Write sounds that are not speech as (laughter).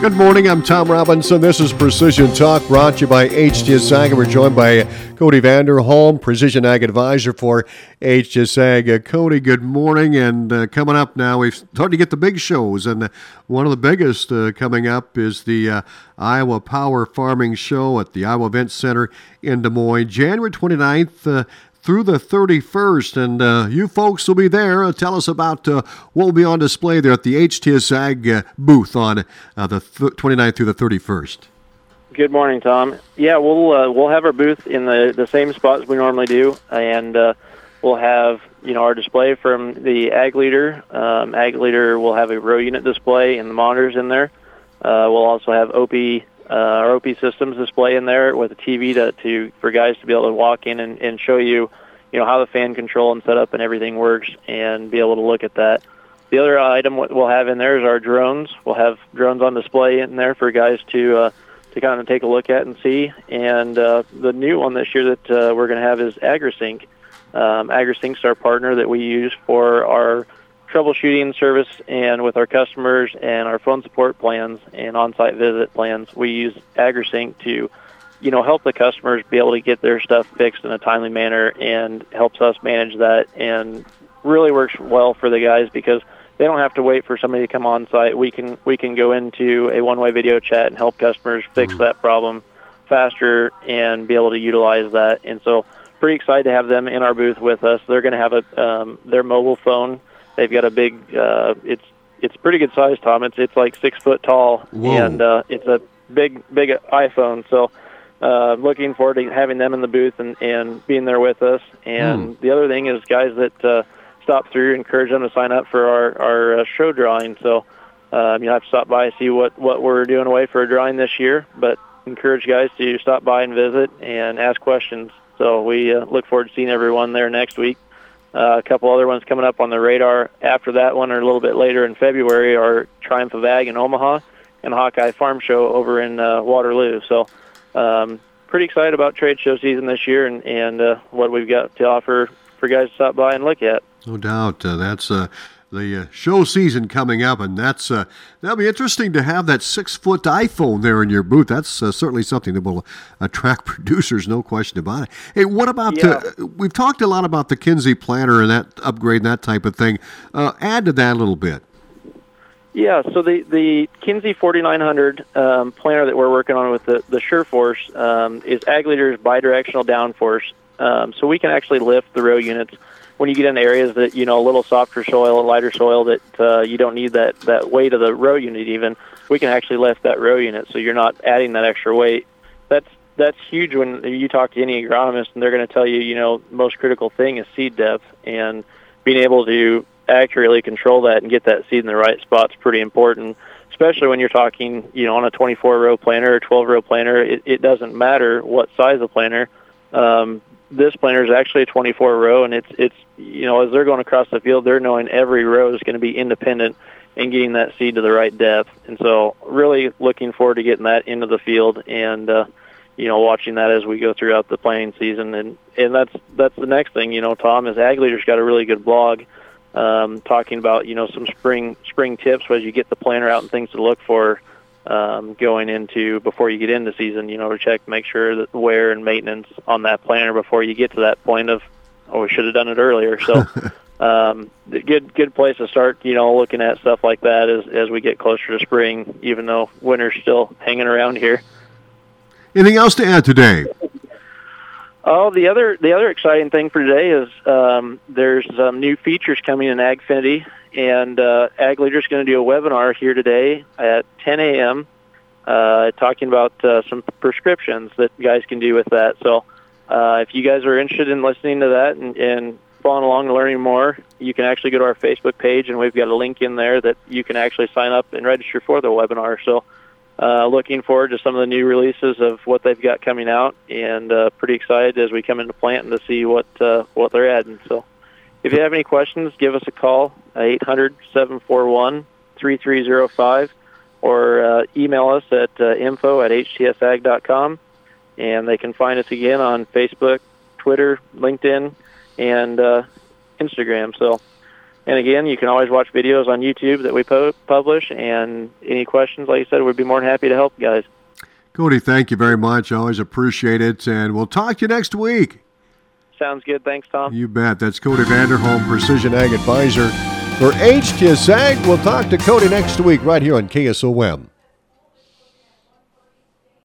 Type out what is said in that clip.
Good morning. I'm Tom Robinson. This is Precision Talk brought to you by HTS Ag. And we're joined by Cody Vanderholm, Precision Ag Advisor for HTS Ag. Uh, Cody, good morning. And uh, coming up now, we've started to get the big shows. And one of the biggest uh, coming up is the uh, Iowa Power Farming Show at the Iowa Event Center in Des Moines, January 29th uh, through the 31st. And uh, you folks will be there. Uh, tell us about uh, what will be on display there at the HTS Ag uh, booth on uh, the th- 29th through the 31st. Good morning, Tom. Yeah, we'll we'll have our booth in the the same spots we normally do, and we'll have you know our display from the Ag Leader. Um, Ag Leader will have a row unit display and the monitors in there. We'll also have OP uh, our OP systems display in there with a TV to, to for guys to be able to walk in and, and show you, you know, how the fan control and setup and everything works, and be able to look at that. The other item we'll have in there is our drones. We'll have drones on display in there for guys to uh, to kind of take a look at and see. And uh, the new one this year that uh, we're going to have is AgriSync. Um, AgriSync's our partner that we use for our troubleshooting service and with our customers and our phone support plans and on-site visit plans, we use AgriSync to, you know, help the customers be able to get their stuff fixed in a timely manner and helps us manage that and really works well for the guys because they don't have to wait for somebody to come on site. We can we can go into a one-way video chat and help customers fix Mm-hmm. that problem faster and be able to utilize that. And so, pretty excited to have them in our booth with us. They're going to have a um, their mobile phone. They've got a big. Uh, it's it's pretty good size, Tom. It's it's like six foot tall, Whoa. and uh, it's a big big iPhone. So. Uh, looking forward to having them in the booth and, and being there with us. And the other thing is, guys that uh, stop through, encourage them to sign up for our our uh, show drawing. So um, you'll have to stop by and see what what we're doing away for a drawing this year. But encourage guys to stop by and visit and ask questions. So we uh, look forward to seeing everyone there next week. Uh, a couple other ones coming up on the radar after that one, or a little bit later in February, are Triumph of Ag in Omaha and Hawkeye Farm Show over in uh, Waterloo. So um, pretty excited about trade show season this year and and uh, what we've got to offer for guys to stop by and look at. No doubt. Uh, that's uh, the uh, show season coming up, and that's uh, that'll be interesting to have that six foot iPhone there in your booth. That's uh, certainly something that will attract (laughs) producers, no question about it. Hey, what about Yeah. uh, we've talked a lot about the Kinze planner and that upgrade and that type of thing. Uh, add to that a little bit. Yeah, so the the Kinze 4900 um, planner that we're working on with the the SureForce um, is Ag Leader's bidirectional downforce. Um, so we can actually lift the row units when you get in areas that you know a little softer soil, a lighter soil that uh, you don't need that that weight of the row unit. Even we can actually lift that row unit, so you're not adding that extra weight. That's that's huge when you talk to any agronomist, and they're going to tell you, you know, most critical thing is seed depth and being able to accurately control that and get that seed in the right spot is pretty important. Especially when you're talking, you know, on a 24 row planter or 12 row planter, it, it doesn't matter what size of planter. Um, this planter is actually a 24 row, and it's it's you know as they're going across the field, they're knowing every row is going to be independent and getting that seed to the right depth. And so, really looking forward to getting that into the field and uh, you know watching that as we go throughout the planting season. And and that's that's the next thing. You know, Tom is Ag Leader's got a really good blog um, talking about you know some spring spring tips as you get the planter out and things to look for um, going into before you get into season. You know, to check, make sure that wear and maintenance on that planter before you get to that point of oh we should have done it earlier. So. (laughs) Um, good good place to start, you know, looking at stuff like that as as we get closer to spring, even though winter's still hanging around here. Anything else to add today? Oh, the other the other exciting thing for today is um, there's um, new features coming in AgFiniti, and uh, Ag is going to do a webinar here today at 10 a.m. Uh, talking about uh, some prescriptions that guys can do with that. So, uh, if you guys are interested in listening to that and, and following along and learning more, you can actually go to our Facebook page, and we've got a link in there that you can actually sign up and register for the webinar. So. Uh, looking forward to some of the new releases of what they've got coming out, and uh, pretty excited as we come into planting to see what uh, what they're adding. So, if you have any questions, give us a call at eight hundred seven four one three three zero five, or uh, email us at uh, info at htsag.com, and they can find us again on Facebook, Twitter, LinkedIn, and uh, Instagram. So, and again, you can always watch videos on YouTube that we po- publish. And any questions, like I said, we'd be more than happy to help you guys. Cody, thank you very much. Always appreciate it. And we'll talk to you next week. Sounds good. Thanks, Tom. You bet. That's Cody Vanderholm, Precision Ag Advisor for HTS Ag. We'll talk to Cody next week right here on KSOM.